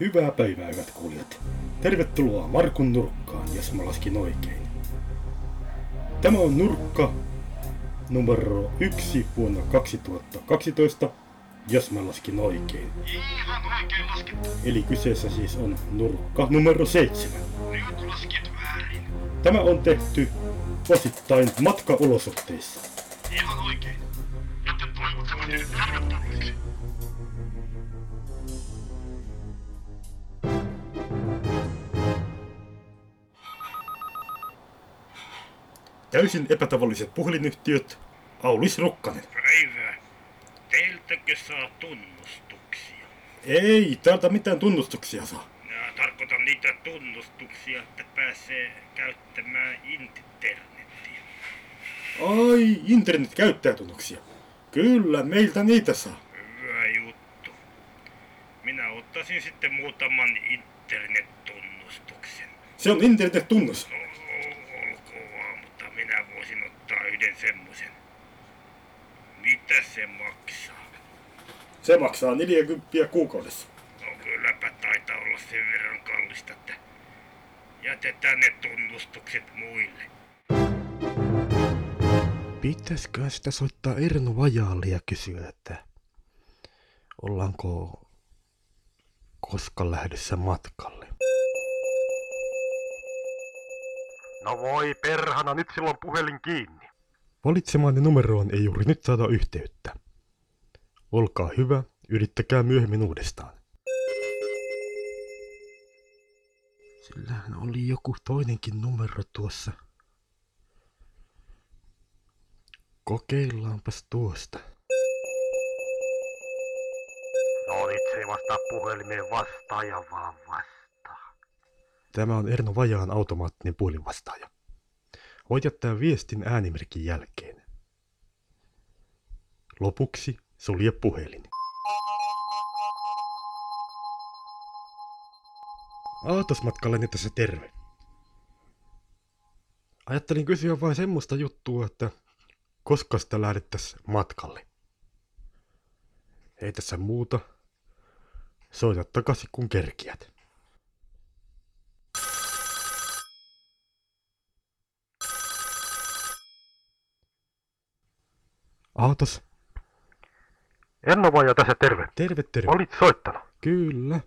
Hyvää päivää, hyvät kuulijat. Tervetuloa Markun nurkkaan, jos mä laskin oikein. Tämä on nurkka numero yksi vuonna 2012, jos mä laskin oikein. Ihan oikein laskettu. Eli kyseessä siis on nurkka numero seitsemän. Nyt väärin. Tämä on tehty osittain matkaolosuhteissa. Ihan oikein. Joten tervetulleeksi. Täysin epätavalliset puhelinyhtiöt, Aulis Rukkanen. Päivää. Teiltäkö saa tunnustuksia? Ei, täältä mitään tunnustuksia saa. Tarkoitan niitä tunnustuksia, että pääsee käyttämään internetiä. Ai, internetkäyttäjätunnuksia. Kyllä, meiltä niitä saa. Hyvä juttu. Minä ottaisin sitten muutaman internettunnustuksen. Se on internet-tunnus. No, olkoon vaan, mutta minä voisin ottaa yhden semmosen. Mitä se maksaa? Se maksaa 40 kuukaudessa. No kylläpä taitaa olla sen verran kallista, että jätetään ne tunnustukset muille. Pitäisikö sitä soittaa Erno Vajaalle ja kysyä, että ollaanko koska lähdössä matkalle? No voi perhana, nyt silloin puhelin kiinni. Valitsemaanne numeroon ei juuri nyt saada yhteyttä. Olkaa hyvä, yrittäkää myöhemmin uudestaan. Sillähän oli joku toinenkin numero tuossa. Kokeillaanpas tuosta. No nyt se ei vastaa puhelimeen vastaaja vaan vastaa. Tämä on Erno Vajaan automaattinen puhelinvastaaja. Voit jättää viestin äänimerkin jälkeen. Lopuksi sulje puhelin. Aatosmatkallani tässä terve. Ajattelin kysyä vain semmoista juttua, että koska sitä lähdettäisiin matkalle. Ei tässä muuta. Soita takaisin kun kerkiät. Aatos, Enno Vaja tässä terve. terve terve. Olit soittanut. Kyllä.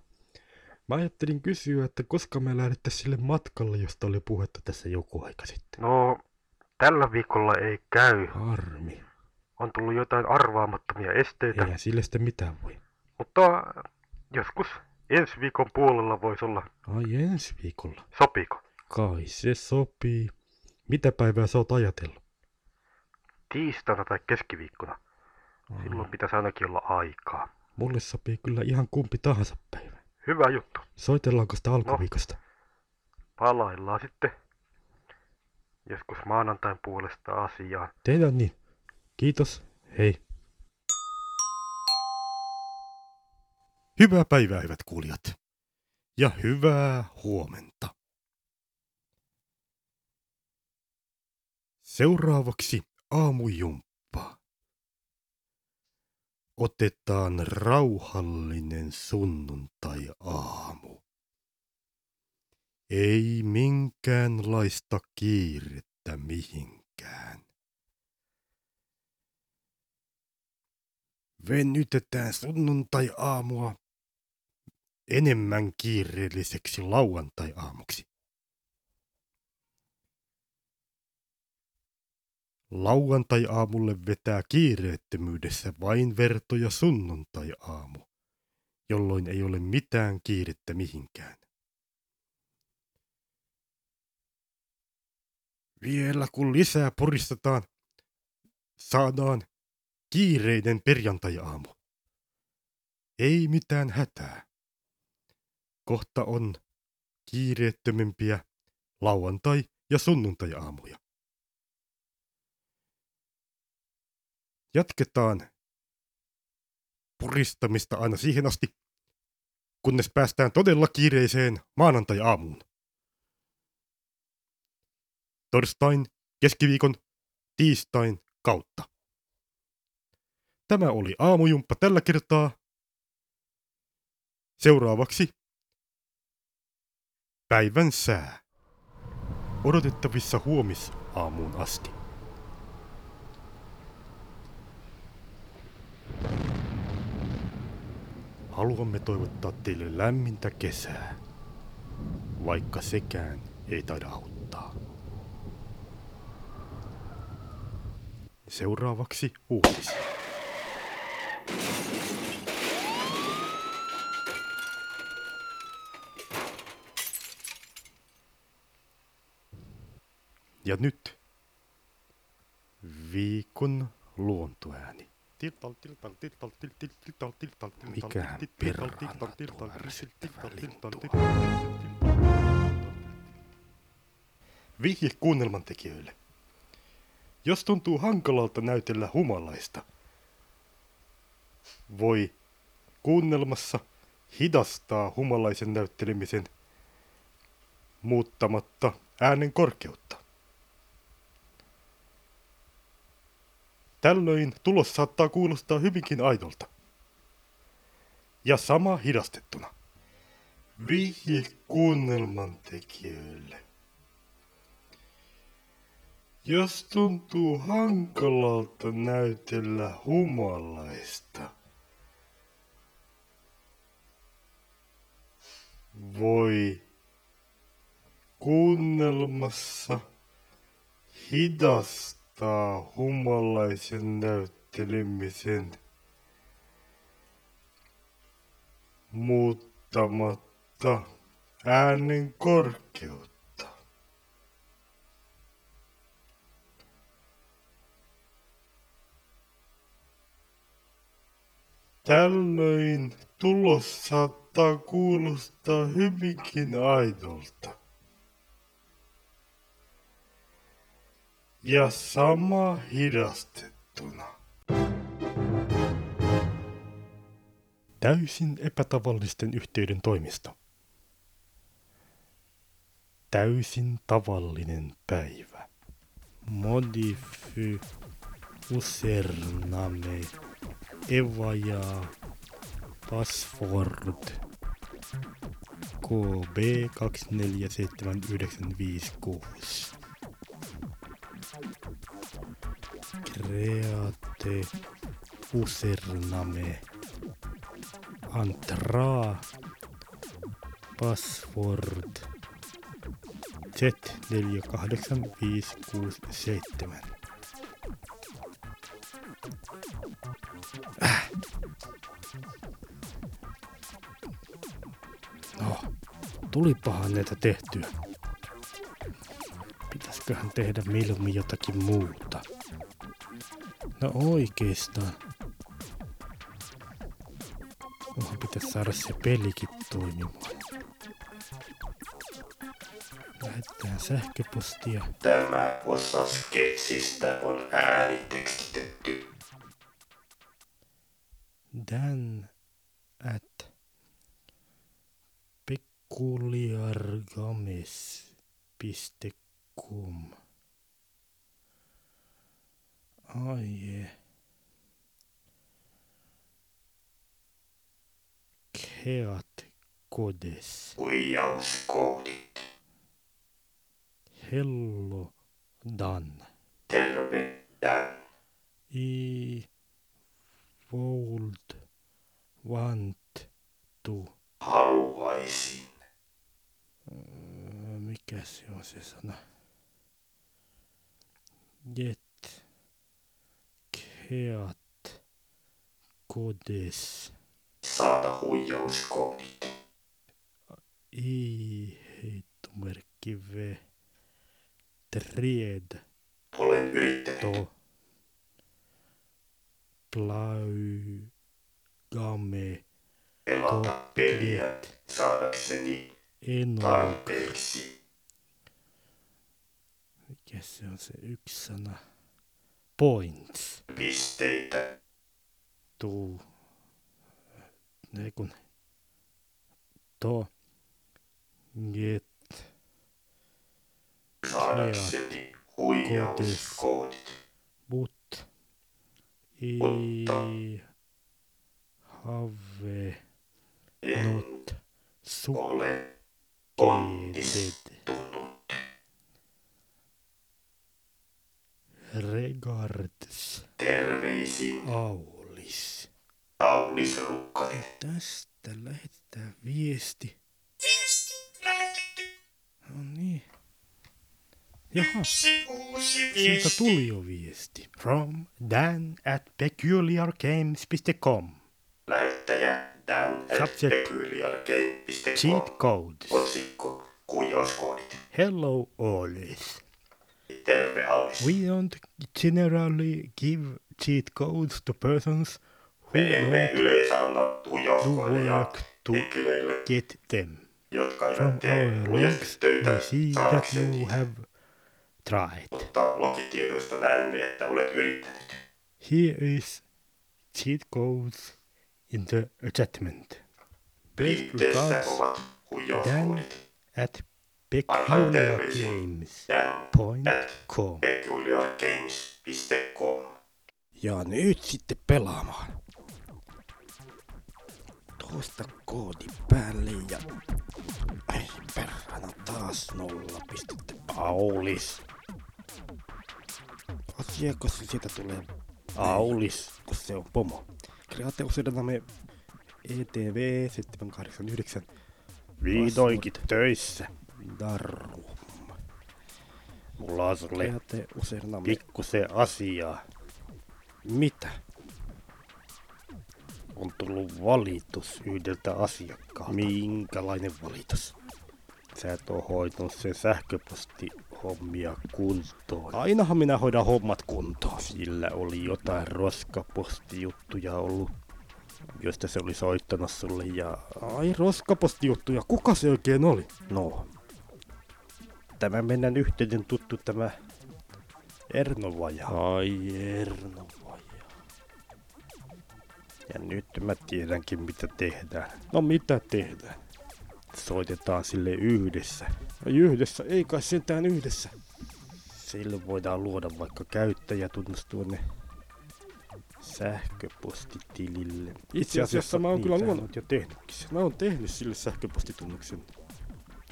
Mä ajattelin kysyä, että koska me lähdettäisiin sille matkalle, josta oli puhetta tässä joku aika sitten. No, tällä viikolla ei käy. Harmi. On tullut jotain arvaamattomia esteitä. Eihän sille sitten mitään voi. Mutta joskus ensi viikon puolella voisi olla. Ai ensi viikolla. Sopiiko? Kai se sopii. Mitä päivää sä oot ajatellut? Tiistaina tai keskiviikkona. Aa, Silloin pitäisi ainakin olla aikaa. Mulle sopii kyllä ihan kumpi tahansa päivä. Hyvä juttu. Soitellaanko sitä alkuviikosta? Palaillaan sitten joskus maanantain puolesta asiaan. Tehdään niin. Kiitos. Hei. Hyvää päivää, hyvät kuulijat. Ja hyvää huomenta. Seuraavaksi aamujumppa. Otetaan rauhallinen sunnuntai-aamu. Ei minkäänlaista kiirettä mihinkään. Venytetään sunnuntai-aamua enemmän kiireelliseksi lauantai-aamuksi. Lauantai-aamulle vetää kiireettömyydessä vain vertoja sunnuntai-aamu, jolloin ei ole mitään kiirettä mihinkään. Vielä kun lisää puristetaan, saadaan kiireinen perjantai-aamu. Ei mitään hätää. Kohta on kiireettömempiä lauantai- ja sunnuntai-aamuja. Jatketaan puristamista aina siihen asti, kunnes päästään todella kiireiseen maanantai-aamuun. Torstain, keskiviikon, tiistain kautta. Tämä oli aamujumppa tällä kertaa. Seuraavaksi päivän sää. Odotettavissa huomis aamuun asti. Haluamme toivottaa teille lämmintä kesää, vaikka sekään ei taida auttaa. Seuraavaksi uutisia. Ja nyt viikon luontoääni. Tiltal, tiltal, tiltal, til, til, tiltal, tiltal, tiltal, Mikähän tiltal, perhana tiltal, tiltal, tuo tiltal, ärsyttävä tiltal, lintu tiltal, on? tiltal. Vihje kuunnelman tekijöille. Jos tuntuu hankalalta näytellä humalaista, voi kuunnelmassa hidastaa humalaisen näyttelemisen muuttamatta äänen korkeutta. Tällöin tulos saattaa kuulostaa hyvinkin aidolta. Ja sama hidastettuna. Vihje kuunnelman tekijöille. Jos tuntuu hankalalta näytellä humalaista, voi kuunnelmassa hidastaa humalaisen näyttelemisen muuttamatta äänen korkeutta. Tällöin tulos saattaa kuulostaa hyvinkin aidolta. Ja sama hidastettuna. Täysin epätavallisten yhteyden toimisto. Täysin tavallinen päivä. Modify username Eva ja Basford. KB kaksi neljä seitsemän yhdeksän viisi kuusi. Kreate Username. Antra Password Z48567 No, tulipahan näitä tehtyä. Pitäisiköhän tehdä mieluummin jotakin muuta? No oikeastaan. Onhan pitäisi saada se pelikin toimimaan. Lähetetään sähköpostia. Tämä osa sketsistä on äänitekstitetty. Dan To. Plau. Game. pelata peliä saadakseni tarpeeksi. Mikä se on se yksi sana? Points. pisteitä. Tuu. Ei kun. To. Get. Saadakseni huijauskoodit. But. I have not sukketed regards Terveisin Aulis. Aulis Rukkanen. Tästä lähetetään viesti. Viesti lähetetty. No niin. Jaha, viesti. tuli jo viesti. From Dan at peculiargames.com. Lähettäjä down at Subject. peculiargame.com. Cheat codes. Otsikko kuijauskoodit. Hello Aulis. Terve Aulis. We don't generally give cheat codes to persons who Me emme don't yleensä anna do kuijauskoodeja work to henkilöille, get them. jotka eivät tee we see that saadakseen you niitä. Tried. Mutta logitiedoista näemme, että olet yrittänyt. Here is cheat codes in the attachment. Best regards, Dan at terveiset. peculiargames.com. Ja nyt sitten pelaamaan. Tuosta koodi päälle ja... Ei perhana taas nolla pistettä. Aulis. Asiakas sieltä tulee Aulis, kun se on pomo. Kreateusedanamme ETV 789. Vihdoinkin töissä. Darru. Mulla on sulle pikkusen asiaa. Mitä? On tullut valitus yhdeltä asiakkaalta. Minkälainen valitus? Sä et oo hoitanut sen sähköpostihommia kuntoon. Ainahan minä hoidan hommat kuntoon. Sillä oli jotain roskapostijuttuja ollut, josta se oli soittanut sulle ja... Ai roskapostijuttuja, kuka se oikein oli? No, tämä mennään yhteyden tuttu tämä Erno Vaja. Ai Erno Vaja. Ja nyt mä tiedänkin mitä tehdään. No mitä tehdään? Soitetaan sille yhdessä. Ai yhdessä? Ei kai sentään yhdessä. Sille voidaan luoda vaikka käyttäjätunnus tuonne sähköpostitilille. Itse asiassa mä oon kyllä luonut jo tehnytkin sen. Mä oon tehnyt sille sähköpostitunnuksen.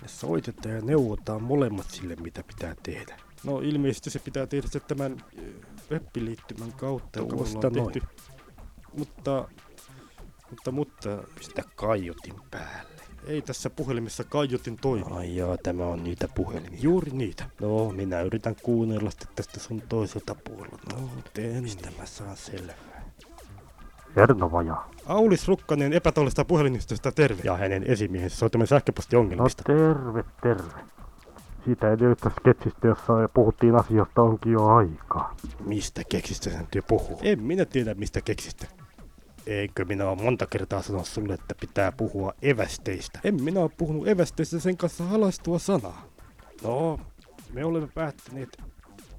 Ja soitetaan ja neuvotaan molemmat sille, mitä pitää tehdä. No ilmeisesti se pitää tehdä se tämän ö, web-liittymän kautta, joka ollaan tehty. Mutta, mutta, mutta... Sitä kaiutin päälle. Ei tässä puhelimessa kaiutin toimi. Ai joo, tämä on niitä puhelimia. Juuri niitä. No, minä yritän kuunnella sitten tästä sun toiselta puolelta. No, teen Mistä mä saan selvää? Erno Vaja. Aulis Rukkanen epätallista puhelinystävästä terve. Ja hänen esimiehensä soitamme No sähköpostiongelmista. terve, terve. Siitä edellyttä sketsistä, jossa puhuttiin asiasta onkin jo aikaa. Mistä keksistä sen työ puhuu? En minä tiedä mistä keksistä. Eikö minä ole monta kertaa sanonut sulle, että pitää puhua evästeistä? En minä ole puhunut evästeistä sen kanssa halastua sanaa. No, me olemme päättäneet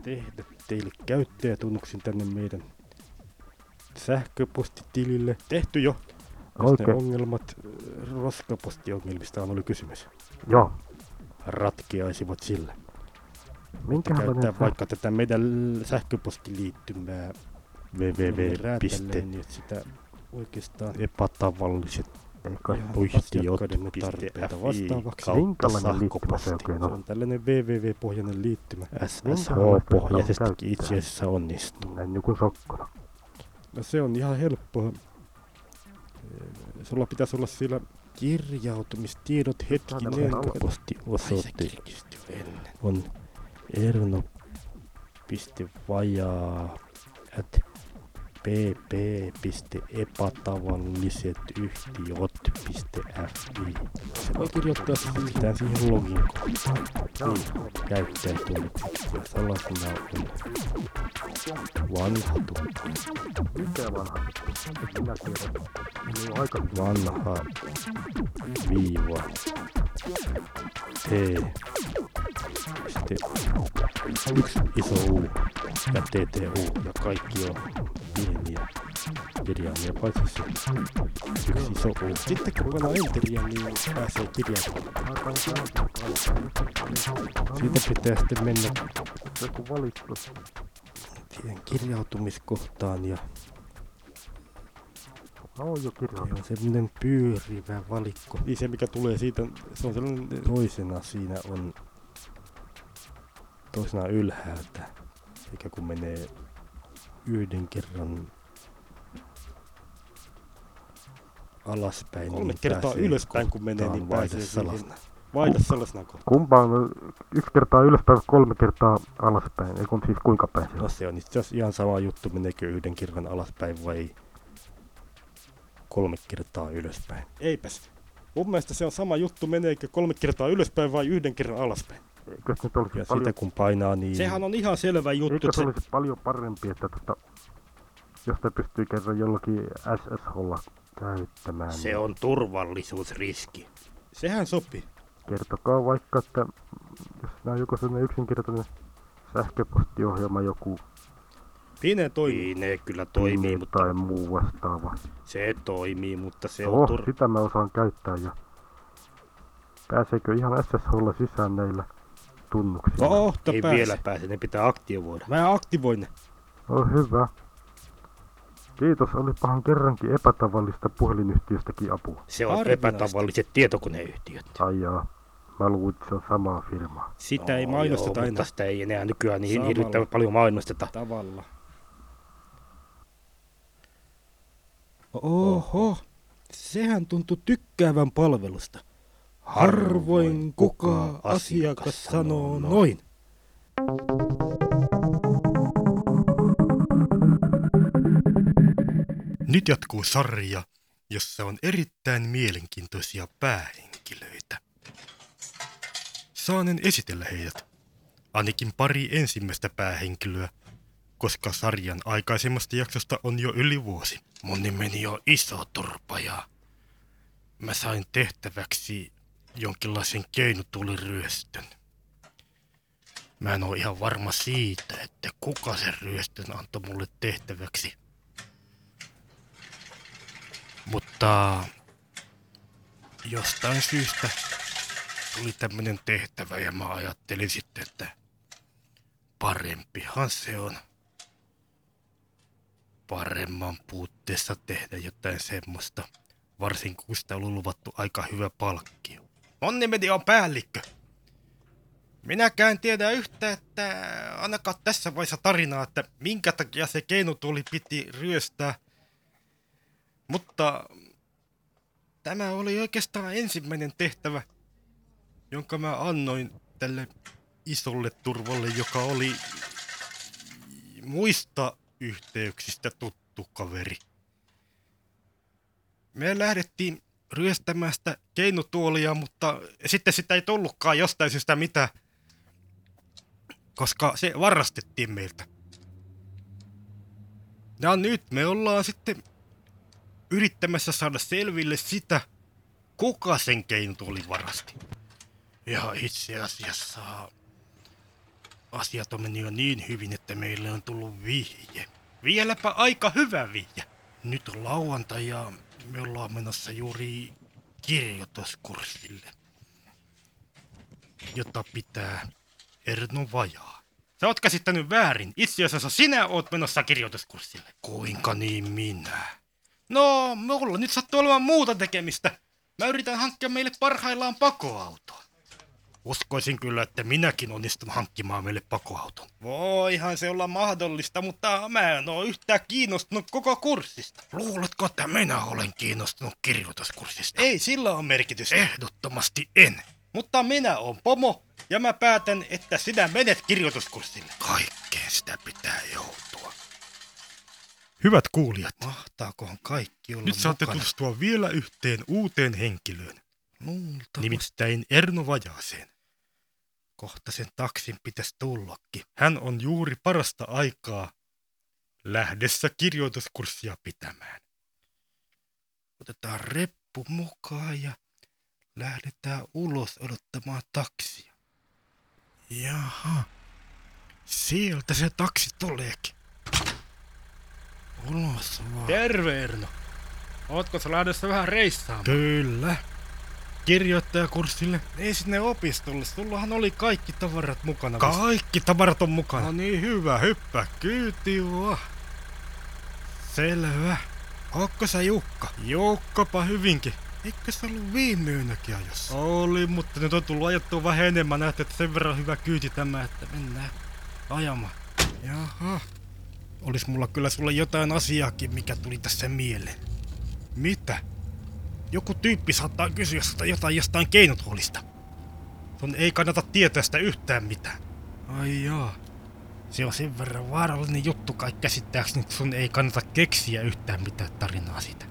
tehdä teille käyttäjätunnuksen tänne meidän sähköpostitilille. Tehty jo. Jos Oikein. ne ongelmat äh, roskapostiongelmista oli kysymys. Joo. Ratkeaisivat sillä. Minkälainen Käyttää sä... vaikka tätä meidän sähköpostiliittymää www. Niin, sitä oikeastaan epätavalliset tarpeita vastaavaksi. Minkälainen liittymä se oikein Se on? on tällainen www-pohjainen liittymä. On itse asiassa onnistuu. Näin joku sokkona. No se on ihan helppoa. Sulla pitäisi olla siellä kirjautumistiedot hetkinen. Postiosoite on erno.vajaa at pp.epätavallisetyhtiöt.fi. Se voi kirjoittaa mitään siihen login niin, käyttäjätunnukset. Ja sellaisena on vanha tuttu. Mikä vanha? Minä tiedä. Niin aika vanha viiva T sitten yksi iso U ja TTU ja kaikki on pieniä kirjaimia paitsi se yksi iso U. Sitten kun painaa enteriä, niin pääsee kirjaimaan. Siitä pitää sitten mennä joku valittu. siihen kirjautumiskohtaan ja On jo Se kirjoitin. on semmonen pyörivä valikko. Niin se mikä tulee siitä, se on sellainen toisena siinä on toisena ylhäältä. Eikä kun menee yhden kerran alaspäin. Kolme niin kertaa pääsee ylöspäin, kun menee, niin pääsee vaihdesalasena. Vaihda sellaisena kohtaa. Kumpaan yksi kertaa ylöspäin, kolme kertaa alaspäin. Ei kun siis kuinka päin se No se on itse asiassa ihan sama juttu, meneekö yhden kerran alaspäin vai kolme kertaa ylöspäin. Eipäs. Mun mielestä se on sama juttu, meneekö kolme kertaa ylöspäin vai yhden kerran alaspäin. Eikös nyt olisi Ja paljon, sitä kun painaa, niin Sehän on ihan selvä juttu. eikö että se Se, olisi paljon parempi, että tota, jos te pystyy kerran jollakin SSHlla käyttämään, se niin on turvallisuusriski. sehän sopii. kertokaa vaikka, että jos nämä on joku sellainen yksinkertainen sähköpostiohjelma, joku Pine toimii. Niin, ne kyllä toimii, Toimii mutta tai muu vastaava. se toimii, mutta se Joo, on tur... sitä mä osaan käyttää ja pääseekö ihan SSHlla sisään näillä tunnuksilla? Kohta Ei pääse. vielä pääse, ne pitää aktivoida. Mä aktivoin ne. No hyvä. Kiitos, olipahan kerrankin epätavallista puhelinyhtiöstäkin apua. Se on Harvinaista. epätavalliset tietokoneyhtiöt. Ai jaa, mä luulen, että se on samaa firmaa. Sitä ei No, mainosteta joo, enää mutta sitä ei enää nykyään niin hirvittävän paljon mainosteta. tavalla. Oho, sehän tuntui tykkäävän palvelusta. Harvoin kuka asiakas sanoo noin. Nyt jatkuu sarja, jossa on erittäin mielenkiintoisia päähenkilöitä. Saanen esitellä heidät. Ainakin pari ensimmäistä päähenkilöä, koska sarjan aikaisemmasta jaksosta on jo yli vuosi. Mun nimeni on Iso Turpa ja mä sain tehtäväksi jonkinlaisen keinotuliryöstön. Mä en oo ihan varma siitä, että kuka sen ryöstön antoi mulle tehtäväksi. Mutta jostain syystä tuli tämmönen tehtävä ja mä ajattelin sitten, että parempihan se on paremman puutteessa tehdä jotain semmoista. Varsinkin kun sitä on luvattu aika hyvä palkkio. Mun nimeni on päällikkö. Minäkään tiedä yhtä, että ainakaan tässä vaiheessa tarinaa, että minkä takia se keinotuli piti ryöstää. Mutta tämä oli oikeastaan ensimmäinen tehtävä, jonka mä annoin tälle isolle turvalle, joka oli muista yhteyksistä tuttu kaveri. Me lähdettiin ryöstämään sitä keinotuolia, mutta sitten sitä ei tullutkaan jostain syystä mitään, koska se varastettiin meiltä. Ja nyt me ollaan sitten yrittämässä saada selville sitä, kuka sen keinotuoli varasti. Ja itse asiassa asiat on mennyt jo niin hyvin, että meille on tullut vihje. Vieläpä aika hyvä vihje. Nyt on lauantai ja me ollaan menossa juuri kirjoituskurssille, jota pitää Erno Vajaa. Sä oot käsittänyt väärin. Itse asiassa sinä oot menossa kirjoituskurssille. Kuinka niin minä? No, mulla nyt sattuu olemaan muuta tekemistä. Mä yritän hankkia meille parhaillaan pakoautoa. Uskoisin kyllä, että minäkin onnistun hankkimaan meille pakoauton. Voihan se olla mahdollista, mutta mä en oo yhtään kiinnostunut koko kurssista. Luuletko, että minä olen kiinnostunut kirjoituskurssista? Ei sillä on merkitys. Ehdottomasti en. Mutta minä oon pomo, ja mä päätän, että sinä menet kirjoituskurssille. Kaikkeen sitä pitää joutua. Hyvät kuulijat, mahtaakohan kaikki olla Nyt saatte mukana? tutustua vielä yhteen uuteen henkilöön. Luultavasti. Nimittäin Erno Vajaaseen. Kohta sen taksin pitäisi tullakin. Hän on juuri parasta aikaa lähdessä kirjoituskurssia pitämään. Otetaan reppu mukaan ja lähdetään ulos odottamaan taksia. Jaha. Sieltä se taksi tuleekin. Ulos vaan. Terve Erno. Ootko sä lähdössä vähän reissaamaan? Kyllä. Kirjoittajakurssille. Ei sinne opistolle. Sullahan oli kaikki tavarat mukana. Kaikki tavarat on mukana. No niin, hyvä. Hyppää kyytiin vaan. Selvä. Ootko sä Jukka? Jukkapa hyvinkin. Eikö se ollut viime yönäkin ajossa? Oli, mutta nyt on tullut ajettua vähän enemmän. Näette, että sen verran hyvä kyyti tämä, että mennään ajamaan. Jaha. Olis mulla kyllä sulle jotain asiaakin, mikä tuli tässä mieleen. Mitä? Joku tyyppi saattaa kysyä sitä jotain jostain keinotuolista. Sun ei kannata tietää sitä yhtään mitään. Ai jaa. Se on sen verran vaarallinen juttu kai käsittääkseni, että sun ei kannata keksiä yhtään mitään tarinaa siitä.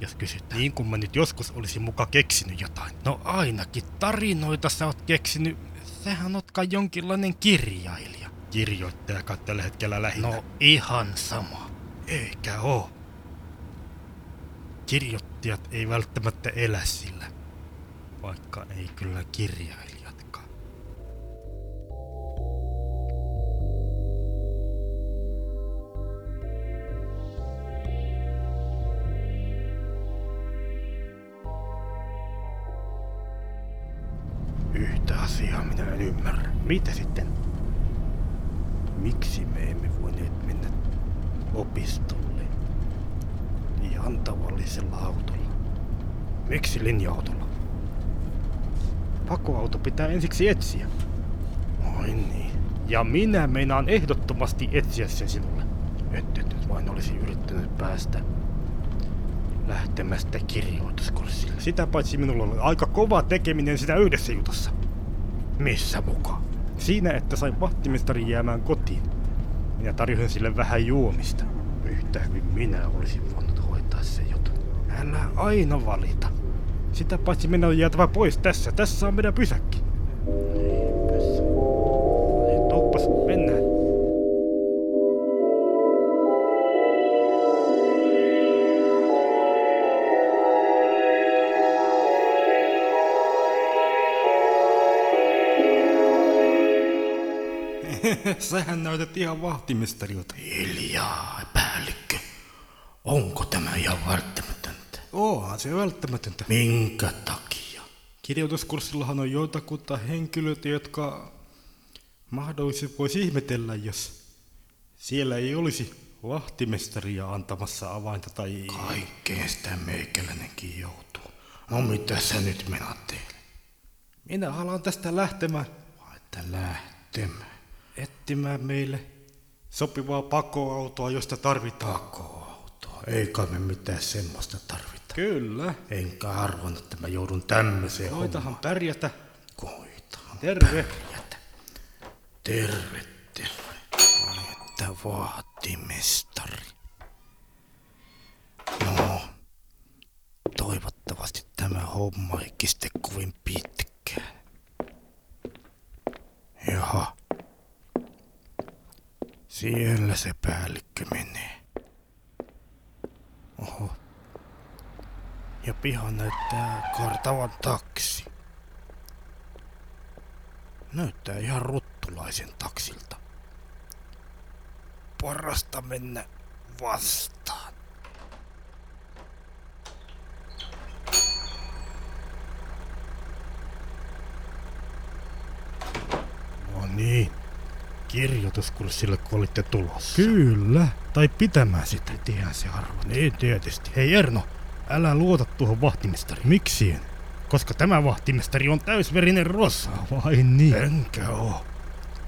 Jos kysytään. Niin kun mä nyt joskus olisin muka keksinyt jotain. No ainakin tarinoita sä oot keksinyt. Sähän oot kai jonkinlainen kirjailija. Kirjoittaja kai tällä hetkellä lähinnä. No ihan sama. Eikä oo. Kirjoittajat ei välttämättä elä sillä. Vaikka ei kyllä kirjailijatkaan. Yhtä asiaa minä en ymmärrä. Mitä sitten? Miksi me emme voineet mennä opistolle ihan tavallisella autolla? Miksi linja-autolla? Pakoauto pitää ensiksi etsiä. Oi niin. Ja minä meinaan ehdottomasti etsiä sen sinulle. Et et vain olisi yrittänyt päästä lähtemästä kirjoituskurssille. Sitä paitsi minulla oli aika kova tekeminen sitä yhdessä jutussa. Missä mukaan? Siinä, että sain vahtimestarin jäämään kotiin. Minä tarjosin sille vähän juomista. Yhtä hyvin minä olisin voinut hoitaa sen jutun. Älä aina valita. Sitä paitsi minä on jäätävä pois tässä. Tässä on meidän pysäkki. Niinpäs. Ei, mennään. Sähän näytät ihan vahtimestarilta. Hiljaa. Onko tämä ihan välttämätöntä? Onhan se välttämätöntä. Minkä takia? Kirjoituskurssillahan on joitakuta henkilöitä, jotka mahdollisesti voisi ihmetellä, jos siellä ei olisi vahtimestaria antamassa avainta tai... Kaikkeen sitä meikäläinenkin joutuu. No mitä sä nyt menaat teille? Minä haluan tästä lähtemään Vai että lähtemään? etsimään meille sopivaa pakoautoa, josta tarvitaan. Pakoautoa. Ei kai me mitään semmoista tarvita. Kyllä. Enkä arvannut, että mä joudun tämmöiseen Koitahan pärjätä. Koitahan Terve. pärjätä. Terve, terve. Ai että vaatimestari. No, toivottavasti tämä homma ei kestä kovin pitkään. Jaha. Siellä se päällikkö menee. Oho. Ja piha näyttää kartavan taksi. Näyttää ihan ruttulaisen taksilta. Parasta mennä vastaan. No niin. Kirjoituskurssille kun olitte tulossa. Kyllä. Tai pitämään sitä. Pitihän se arvata. Niin tietysti. Hei Erno, älä luota tuohon vahtimestariin. Miksi en? Koska tämä vahtimestari on täysverinen rossa. Vai niin? Enkä oo.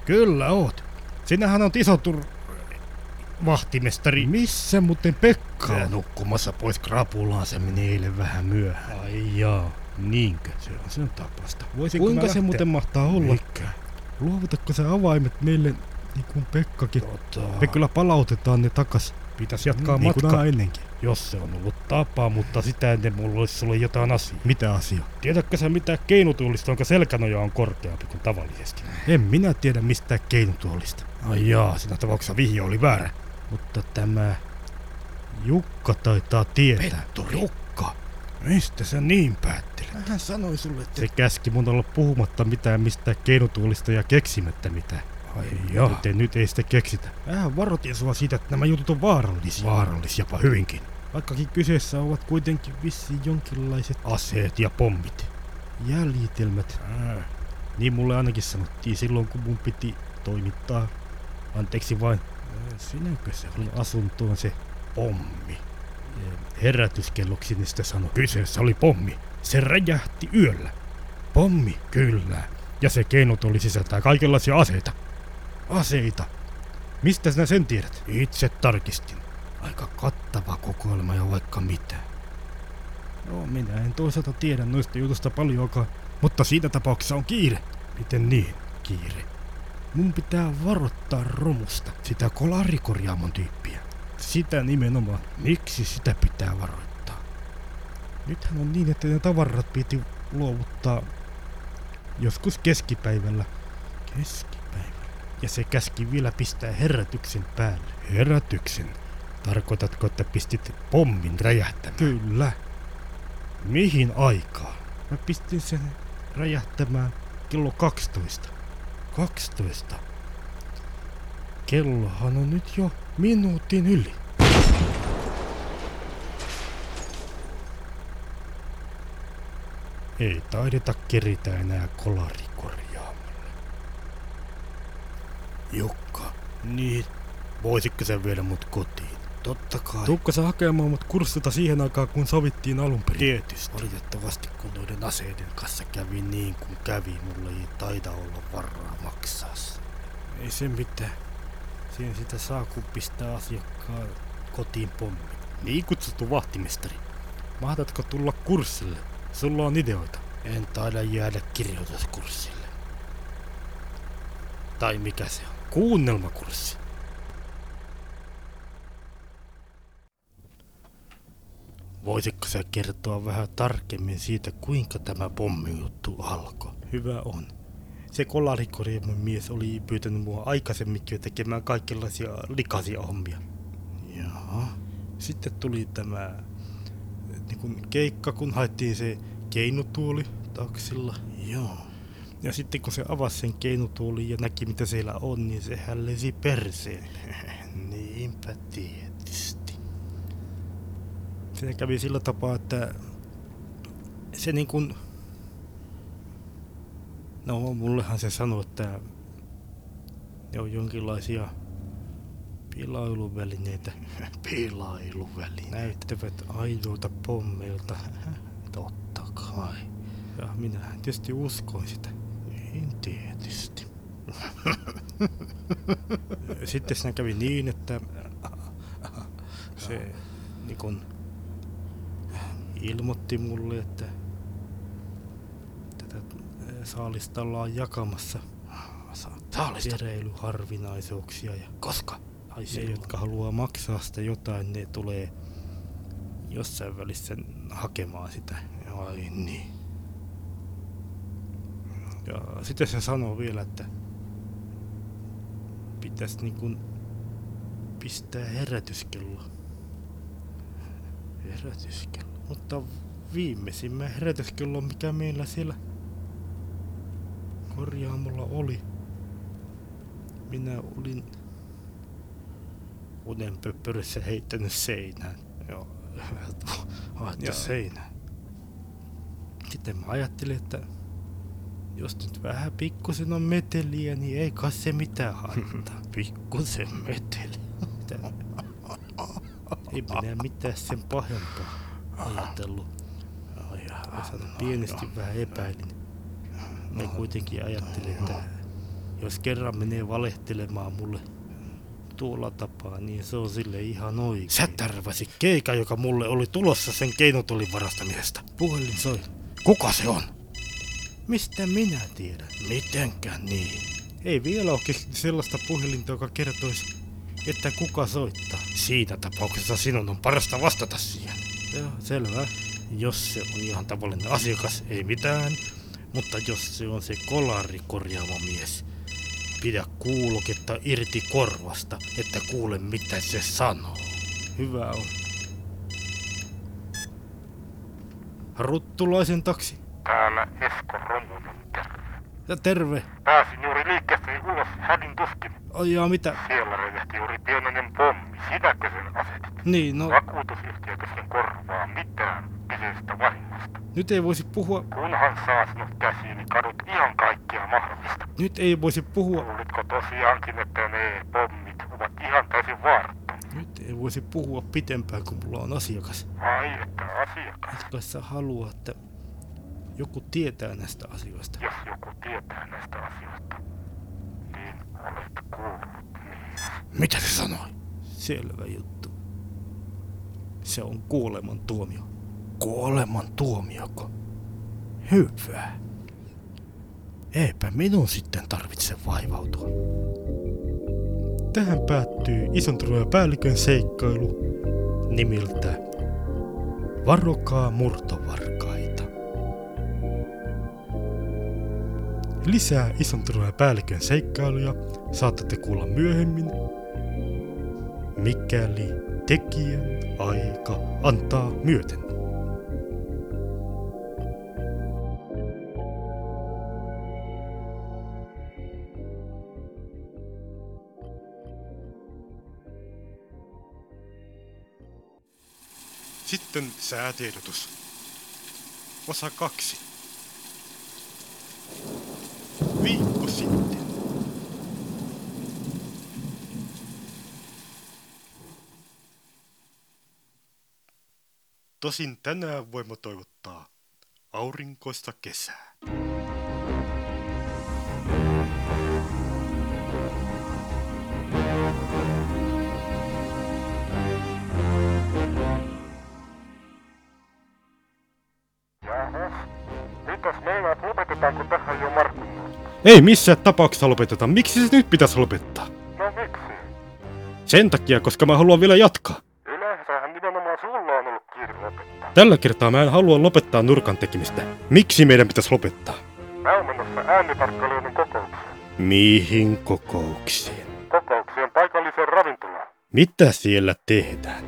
Kyllä oot. Sinähän on iso tur... Vahtimestari. Missä muuten Pekka Se on? nukkumassa pois krapulaan, se meni eilen vähän myöhään. Ai jaa, niinkö? Se on sen tapasta. Voisinko Kuinka se se muuten mahtaa olla? Mikä? Luovutatko sä avaimet meille, niin kuin Pekkakin? Tota... Me kyllä palautetaan ne takas. Pitäisi jatkaa Niin matkaa aina ennenkin. Jos se on ollut tapa, mutta sitä ennen mulla olisi sulle jotain asiaa. Mitä asiaa? Tiedätkö sä mitä keinutuolista, jonka selkänoja on korkeampi kuin tavallisesti? En minä tiedä mistään keinutuolista. Ai jaa, siinä tapauksessa vihje oli väärä. Mutta tämä Jukka taitaa tietää. Petturi. Jukka? Mistä sä niin päättelet? Hän sanoi sulle, että... Se käski mun olla puhumatta mitään mistään keinutuolista ja keksimättä mitään. Ai Joo. Joten nyt ei sitä keksitä. Vähän varoitin sua siitä, että nämä jutut on vaarallisia. Vaarallisia jopa hyvinkin. Vaikkakin kyseessä ovat kuitenkin vissiin jonkinlaiset aseet ja pommit. Jäljitelmät. Äh. Niin mulle ainakin sanottiin silloin, kun mun piti toimittaa. Anteeksi vain. Äh, Sinäkö se oli asuntoon se pommi? Herätyskelloksi niistä sanoi. Kyseessä oli pommi. Se räjähti yöllä. Pommi, kyllä. Ja se keinotoli sisältää kaikenlaisia aseita. Aseita? Mistä sinä sen tiedät? Itse tarkistin. Aika kattava kokoelma ja vaikka mitä. No, minä en toisaalta tiedä noista jutusta paljonkaan, mutta siinä tapauksessa on kiire. Miten niin, kiire? Mun pitää varoittaa romusta, sitä kolarikorjaamon tyyppiä. Sitä nimenomaan. Miksi sitä pitää varoittaa? Nythän on niin, että ne tavarat piti luovuttaa joskus keskipäivällä. Keskipäivällä. Ja se käski vielä pistää herätyksen päälle. Herätyksen? Tarkoitatko, että pistit pommin räjähtämään? Kyllä. Mihin aikaan? Mä pistin sen räjähtämään kello 12. 12? Kellohan on nyt jo minuutin yli. Ei taideta keritä enää kolarikorjaamolle. Jukka, niin. Voisitko sä viedä mut kotiin? Totta kai. Tuukko sä hakemaan mut kurssilta siihen aikaan, kun sovittiin alun perin? Tietysti. Valitettavasti, kun noiden aseiden kanssa kävi niin kuin kävi, mulla ei taida olla varaa maksaa. Ei se mitään. Siihen sitä saa, kun pistää asiakkaan kotiin pommi. Niin kutsuttu vahtimestari. Mahdatko tulla kurssille? Sulla on ideoita. En taida jäädä kirjoituskurssille. Tai mikä se on? Kuunnelmakurssi. Voisitko sä kertoa vähän tarkemmin siitä, kuinka tämä pommijuttu alkoi? Hyvä on. Se kolarikorjaamun mies oli pyytänyt mua aikaisemminkin tekemään kaikenlaisia likaisia hommia. Joo. Sitten tuli tämä niin kun keikka, kun haettiin se keinutuoli taksilla. Joo. Ja sitten kun se avasi sen keinutuolin ja näki mitä siellä on, niin se hällesi perseen. Niinpä tietysti. Se kävi sillä tapaa, että se niin kuin... No, mullehan se sanoi, että ne on jonkinlaisia pilailuvälineitä. pilailuvälineitä? Näyttävät aidolta pommeilta. Totta kai. Ja minähän tietysti uskoin sitä. Niin tietysti. Sitten siinä kävi niin, että se niin kun ilmoitti mulle, että tätä saalista ollaan jakamassa keräilyharvinaisuuksia. Ja Koska? ne, jotka haluaa maksaa sitä jotain, ne tulee jossain välissä hakemaan sitä. Ai niin. Ja sitten se sanoo vielä, että pitäisi niin kuin pistää herätyskello. Herätyskello. Mutta viimeisimmä herätyskello, mikä meillä siellä korjaamolla oli. Minä olin unenpöppöryssä heittänyt seinään. Joo, haettu seinään. Sitten mä ajattelin, että jos nyt vähän pikkusen on meteliä, niin ei kai se mitään haittaa. pikkusen meteli. Mitä? Ei minä mitään sen pahempaa ajatellut. Mä pienesti vähän epäilin. Mä kuitenkin ajattelin, että jos kerran menee valehtelemaan mulle tuolla tapaa, niin se on sille ihan oikein. Sä tärväsit keika, joka mulle oli tulossa sen keinotolin varastamisesta. Puhelin soi. Kuka se on? Mistä minä tiedän? Mitenkään niin? Ei vielä ole keksitty sellaista puhelinta, joka kertoisi, että kuka soittaa. Siinä tapauksessa sinun on parasta vastata siihen. Joo, selvä. Jos se on ihan tavallinen asiakas, ei mitään. Mutta jos se on se kolari korjaava mies, pidä kuuloketta irti korvasta, että kuule mitä se sanoo. Hyvä on. Ruttulaisen taksi. Täällä Esko Romunen, terve. Ja terve. Pääsin juuri liikkeeseen ulos hädin tuskin. Ai jaa, mitä? Siellä räjähti juuri pienoinen pommi. Sitäkö sen asetit? Niin, no Vakuutusyhtiökö sen korvaa mitään kyseisestä vahingosta? nyt ei voisi puhua, Kunhan saa sinut käsiini, kadut ihan kaikkia mahdollista. nyt ei voisi puhua, Kuulitko tosiaankin, että ne pommit ovat ihan täysin vaarattomia? nyt ei voisi puhua pitempään, kun mulla on asiakas. Ai, että asiakas. Etkö sä halua, että joku tietää näistä asioista? Jos joku tietää näistä asioista, niin olet kuullut niin. Mitä se sanoi? Selvä juttu. Se on kuoleman tuomio. Kuoleman tuomioko? Hyvä. Eipä minun sitten tarvitse vaivautua. Tähän päättyy ison päällikön seikkailu nimiltä Varokaa murtovarkaita. Lisää ison Trojan päällikön seikkailuja saatatte kuulla myöhemmin, mikäli tekijän aika antaa myöten. Sitten säätiedotus. Osa kaksi. Viikko sitten. Tosin tänään voimme toivottaa aurinkoista kesää. Ei missään tapauksessa lopeteta. Miksi se nyt pitäisi lopettaa? No miksi? Sen takia, koska mä haluan vielä jatkaa. Yleensähän nimenomaan sulla on ollut kiire lopettaa. Tällä kertaa mä en halua lopettaa nurkan tekemistä. Miksi meidän pitäisi lopettaa? Mä oon menossa äänitarkkailijoiden kokoukseen. Mihin kokouksiin? Kokouksien paikalliseen ravintolaan. Mitä siellä tehdään?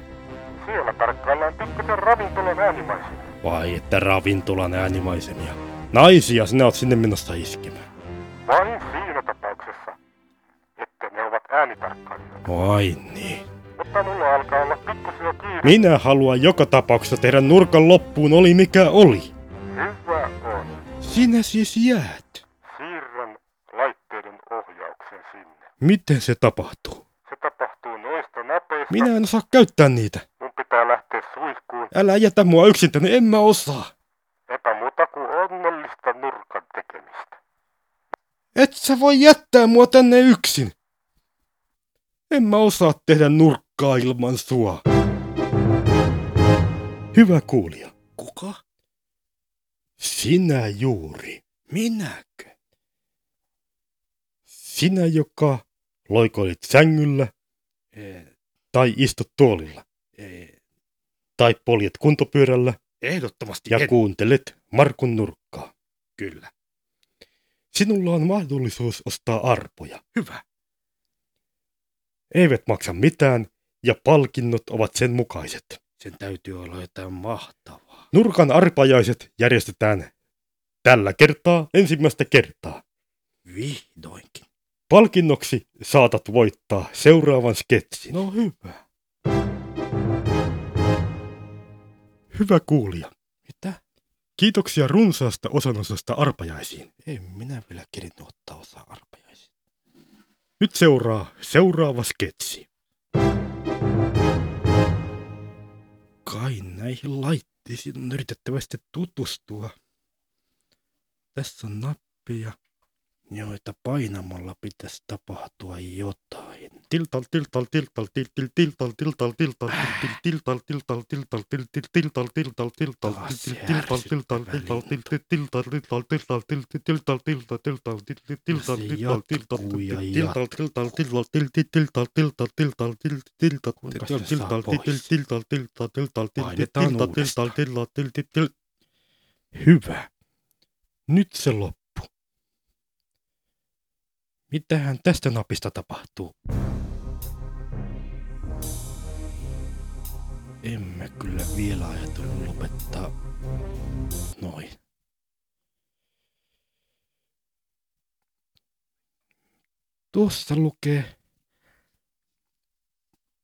Siellä tarkkaillaan pikkusen ravintolan äänimaisemia. Vai että ravintolan äänimaisemia? Naisia sinä oot sinne menossa iskemään. Vain siinä tapauksessa, että ne ovat äänitarkkailijoita. Vai niin. Mutta mulla alkaa olla pikkusia kiire. Minä haluan joka tapauksessa tehdä nurkan loppuun oli mikä oli. Hyvä on. Sinä siis jäät. Siirrän laitteiden ohjauksen sinne. Miten se tapahtuu? Se tapahtuu noista napeista. Minä en osaa käyttää niitä. Mun pitää lähteä suihkuun. Älä jätä mua yksin tänne, en mä osaa. Epä muuta kuin onnellista tekemistä. Et sä voi jättää mua tänne yksin. En mä osaa tehdä nurkkaa ilman sua. Hyvä kuulija. Kuka? Sinä juuri. Minäkö? Sinä, joka loikoilit sängyllä Ee, tai istut tuolilla ee, tai poljet kuntopyörällä ehdottomasti ja en. kuuntelet Markun nurkkaa. Kyllä. Sinulla on mahdollisuus ostaa arpoja. Hyvä. Eivät maksa mitään ja palkinnot ovat sen mukaiset. Sen täytyy olla jotain mahtavaa. Nurkan arpajaiset järjestetään tällä kertaa ensimmäistä kertaa. Vihdoinkin. Palkinnoksi saatat voittaa seuraavan sketsin. No hyvä. Hyvä kuulija. Kiitoksia runsaasta osanosasta arpajaisiin. En minä vielä kerinyt ottaa osaa arpajaisiin. Nyt seuraa seuraava sketsi. Kai näihin laitteisiin on yritettävä sitten tutustua. Tässä on nappeja, joita painamalla pitäisi tapahtua jotain. Tiltal, tiltal, tiltal, til, til, tiltal, tiltal, tiltal, til, tiltal, tiltal, tiltal, til, til, tiltal, tiltal, tiltal, tiltal, tiltal, tiltal, til, til, tiltal, tiltal, tiltal, til, til, tiltal, tiltal, tiltal, til, til, tiltal, tiltal, tiltal, tiltal, tiltal, tiltal, til, til, tiltal, tiltal, tiltal, til, tiltal, tiltal, tiltal, tiltal, tiltal, tiltal. Hyvä. Nyt se loppu. Mitähän tästä napista tapahtuu? Emme kyllä vielä ajatellut lopettaa noin. Tuossa lukee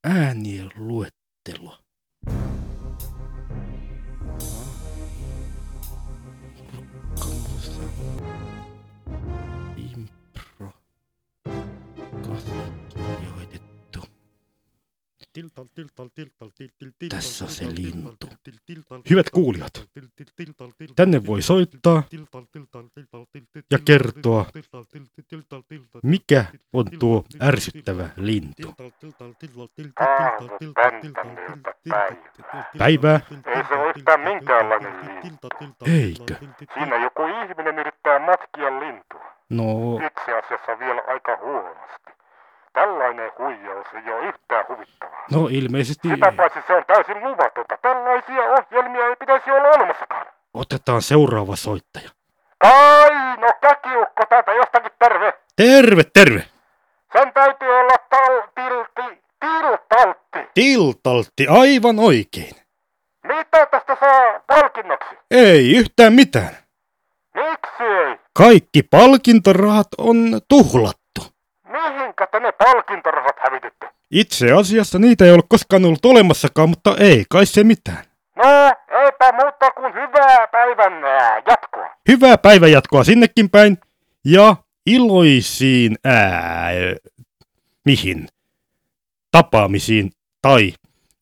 äänien luettelo. Tässä se lintu. Hyvät kuulijat, tänne voi soittaa ja kertoa, mikä on tuo ärsyttävä lintu. Päivää, Ei se ole yhtään minkäänlainen lintu. eikö? Siinä joku ihminen yrittää matkia lintua. No, Itse asiassa vielä aika huonosti. Tällainen huijaus ei ole yhtään huvittavaa. no ilmeisesti Sitä paitsi se on täysin luvatonta. Tällaisia ohjelmia ei pitäisi olla olemassakaan. otetaan seuraava soittaja. Aino käkiukko täältä jostakin terve. Terve, terve! Sen täytyy olla tal, tilti, tiltaltti. Tiltaltti, aivan oikein. Mitä tästä saa palkinnoksi? Ei yhtään mitään. Miksi ei? Kaikki palkintorahat on tuhlattu. Mihinkä te ne palkintorahat hävititte? Itse asiassa niitä ei ole koskaan ollut olemassakaan, mutta ei kai se mitään. No, eipä muuta kuin hyvää päivän jatkoa. Hyvää päivänjatkoa sinnekin päin ja iloisiin ää, mihin? Tapaamisiin tai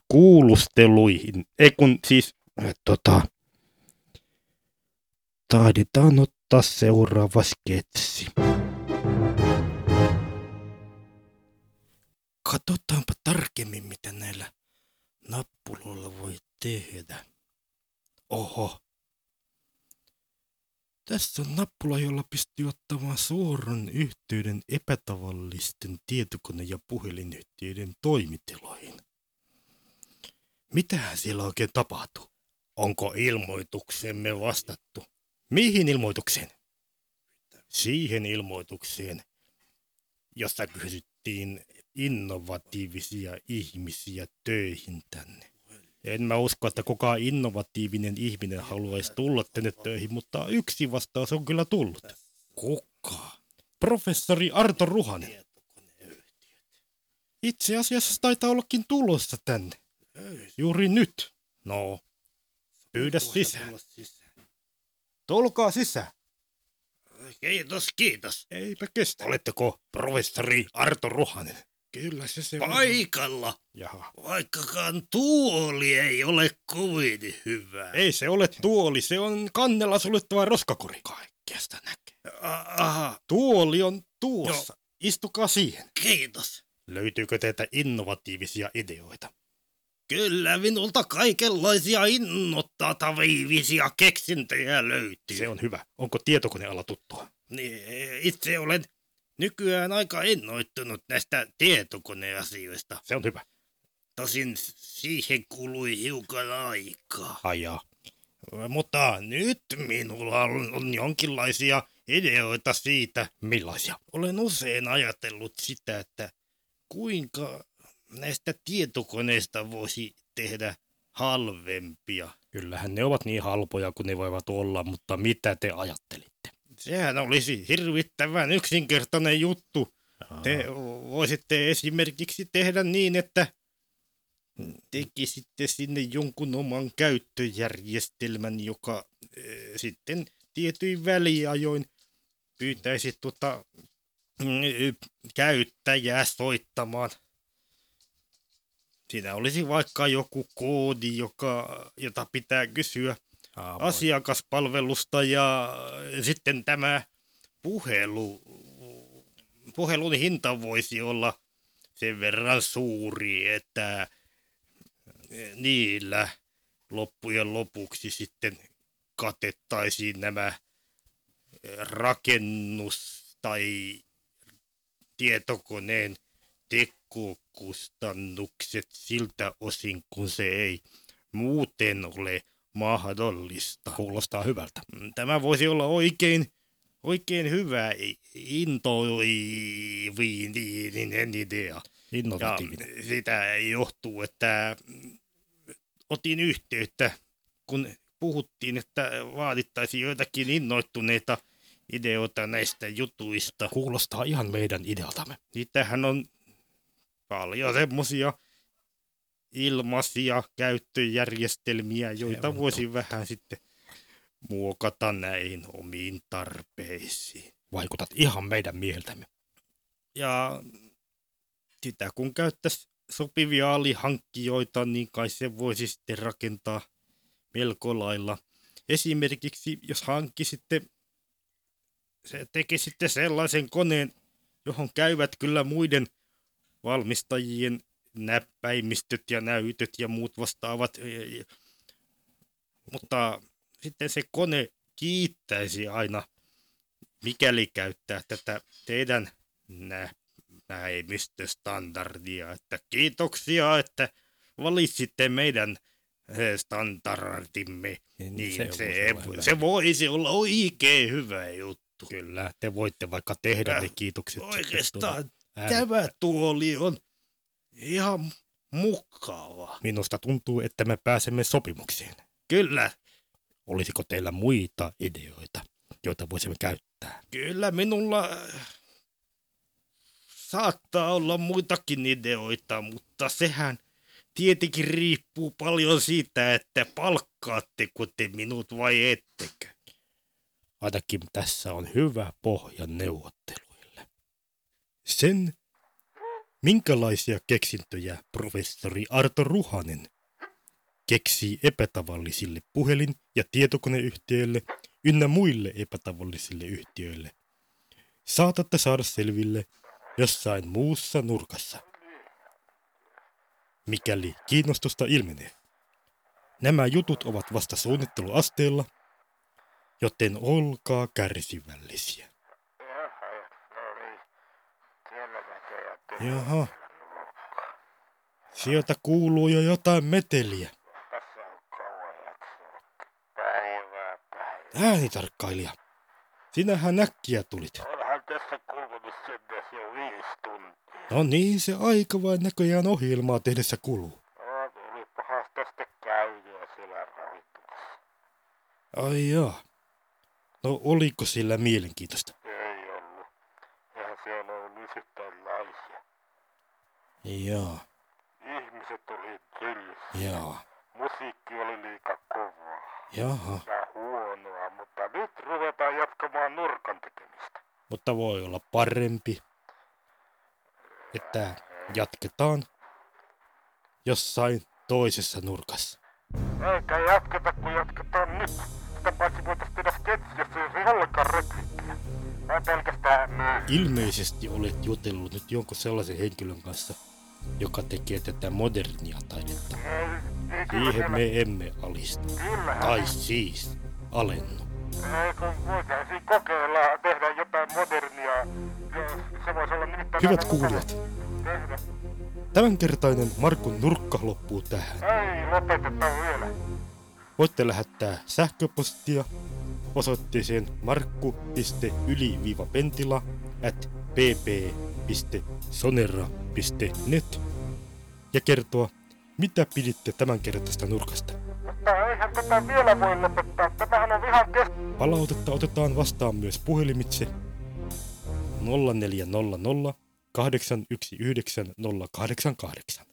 kuulusteluihin. Ei kun siis, tota, taidetaan ottaa seuraava sketsi. Katsotaanpa tarkemmin, mitä näillä nappuloilla voi tehdä. Oho. Tässä on nappula, jolla pystyy ottamaan suoran yhteyden epätavallisten tietokone- ja puhelinyhtiöiden toimitiloihin. Mitähän siellä oikein tapahtuu? Onko ilmoituksemme vastattu? Mihin ilmoitukseen? Siihen ilmoitukseen, jossa kysyttiin innovatiivisia ihmisiä töihin tänne. En mä usko, että kukaan innovatiivinen ihminen haluaisi tulla tänne töihin, mutta yksi vastaus on kyllä tullut. Kuka? Professori Arto Ruhanen. Itse asiassa taitaa ollakin tulossa tänne. Juuri nyt. No, pyydä sisään. Tulkaa sisään. Kiitos, kiitos. Eipä kestä. Oletteko professori Arto Ruhanen? Kyllä se se on. Paikalla, Jaha. vaikkakaan tuoli ei ole kovin hyvä. Ei se ole tuoli, se on kannella suljettava roskakori. Kaikkea sitä näkee. Aha, Tuoli on tuossa. Istukaa siihen. kiitos. Löytyykö teiltä innovatiivisia ideoita? Kyllä minulta kaikenlaisia innoittavia keksintöjä löytyy. Se on hyvä. Onko tietokoneala tuttua? Niin, Itse olen nykyään aika innoittunut näistä tietokoneasioista. Se on hyvä. Tosin siihen kului hiukan aikaa. Ajaa. Mutta nyt minulla on, on jonkinlaisia ideoita siitä. Millaisia? Olen usein ajatellut sitä, että kuinka näistä tietokoneista voisi tehdä halvempia. Kyllähän ne ovat niin halpoja kuin ne voivat olla, mutta mitä te ajattelitte? Sehän olisi hirvittävän yksinkertainen juttu. Te voisitte esimerkiksi tehdä niin, että tekisitte sinne jonkun oman käyttöjärjestelmän, joka eh, sitten tietyin väliajoin pyytäisi tuota, mm, käyttäjää soittamaan. Siinä olisi vaikka joku koodi, joka, jota pitää kysyä asiakaspalvelusta ja sitten tämä puhelu, puhelun hinta voisi olla sen verran suuri, että niillä loppujen lopuksi sitten katettaisiin nämä rakennus- tai tietokoneen tekokustannukset siltä osin, kun se ei muuten ole mahdollista. Kuulostaa hyvältä. Tämä voisi olla oikein, oikein hyvä intoiviinen idea. Innovatiivinen. Ja sitä johtuu, että otin yhteyttä, kun puhuttiin, että vaadittaisiin joitakin innoittuneita ideoita näistä jutuista. Kuulostaa ihan meidän idealtamme. Niitähän on paljon semmosia ilmaisia käyttöjärjestelmiä, joita on voisi vähän sitten muokata näihin omiin tarpeisiin. Vaikutat ihan meidän mieltämme. Ja sitä kun käyttäisi sopivia alihankkijoita, niin kai se voisi sitten rakentaa melko lailla. Esimerkiksi jos hankkisitte, se tekisitte sellaisen koneen, johon käyvät kyllä muiden valmistajien näppäimistöt ja näytöt ja muut vastaavat. Mutta sitten se kone kiittäisi aina, mikäli käyttää tätä teidän nä- näimistöstandardia. Että kiitoksia, että valitsitte meidän standardimme. Niin, Niin, se se, voisi olla se, voisi olla oikein hyvä juttu. Kyllä, te voitte vaikka tehdä ne kiitokset. Oikeastaan tämä tuoli on ihan mukava. Minusta tuntuu, että me pääsemme sopimukseen. Kyllä, Olisiko teillä muita ideoita, joita voisimme käyttää? kyllä minulla äh, saattaa olla muitakin ideoita, mutta sehän tietenkin riippuu paljon siitä, että palkkaatteko te minut vai ettekö. Ainakin tässä on hyvä pohja neuvotteluille. Sen, minkälaisia keksintöjä professori Arto Ruhanen keksii epätavallisille puhelin- ja tietokoneyhtiöille ynnä muille epätavallisille yhtiöille. Saatatte saada selville jossain muussa nurkassa. Mikäli kiinnostusta ilmenee. Nämä jutut ovat vasta suunnitteluasteella, joten olkaa kärsivällisiä. Jaha, no niin. Siellä näköjään Jaha. Sieltä kuuluu jo jotain meteliä. Äänitarkkailija. Sinähän äkkiä tulit. Onhan tässä kulunut sentään jo viisi tuntia. No niin, se aika vain näköjään ohjelmaa tehdessä kuluu. Siellä. Ai jaa. No oliko sillä mielenkiintoista? Siellä ollut yhtään naisia. Jaa, Ihmiset oli tylsiä. jaa, Musiikki oli liika kovaa jaha. ja huonoa, mutta nyt ruvetaan jatkamaan nurkan tekemistä. Mutta voi olla parempi, että jatketaan jossain toisessa nurkassa. Eikä jatketa, kun jatketaan nyt. Sitä paitsi voitais tehdä sketsi, jos ei ollenkaan repliikkiä. Vai pelkästään myy. Ilmeisesti olet jutellut nyt jonkun sellaisen henkilön kanssa, joka tekee tätä modernia taidetta. Ei, ei kyllä Siihen siellä- me emme alistu. Kyllähän. Tai siis alennu. Ei kun voitaisiin kokeilla tehdä jotain modernia. Se voisi olla nimittäin... Hyvät kuulijat, Tehdä. tämänkertainen Markun nurkka loppuu tähän. Ei lopeteta vielä. Voitte lähettää sähköpostia osoitteeseen markku.yli-pentila at pp.sonera.net ja kertoa, mitä piditte tämänkertaista nurkasta. Mutta eihän tätä vielä voi lopettaa. Tämähän on ihan kes... Palautetta otetaan vastaan myös puhelimitse 0400 819 088.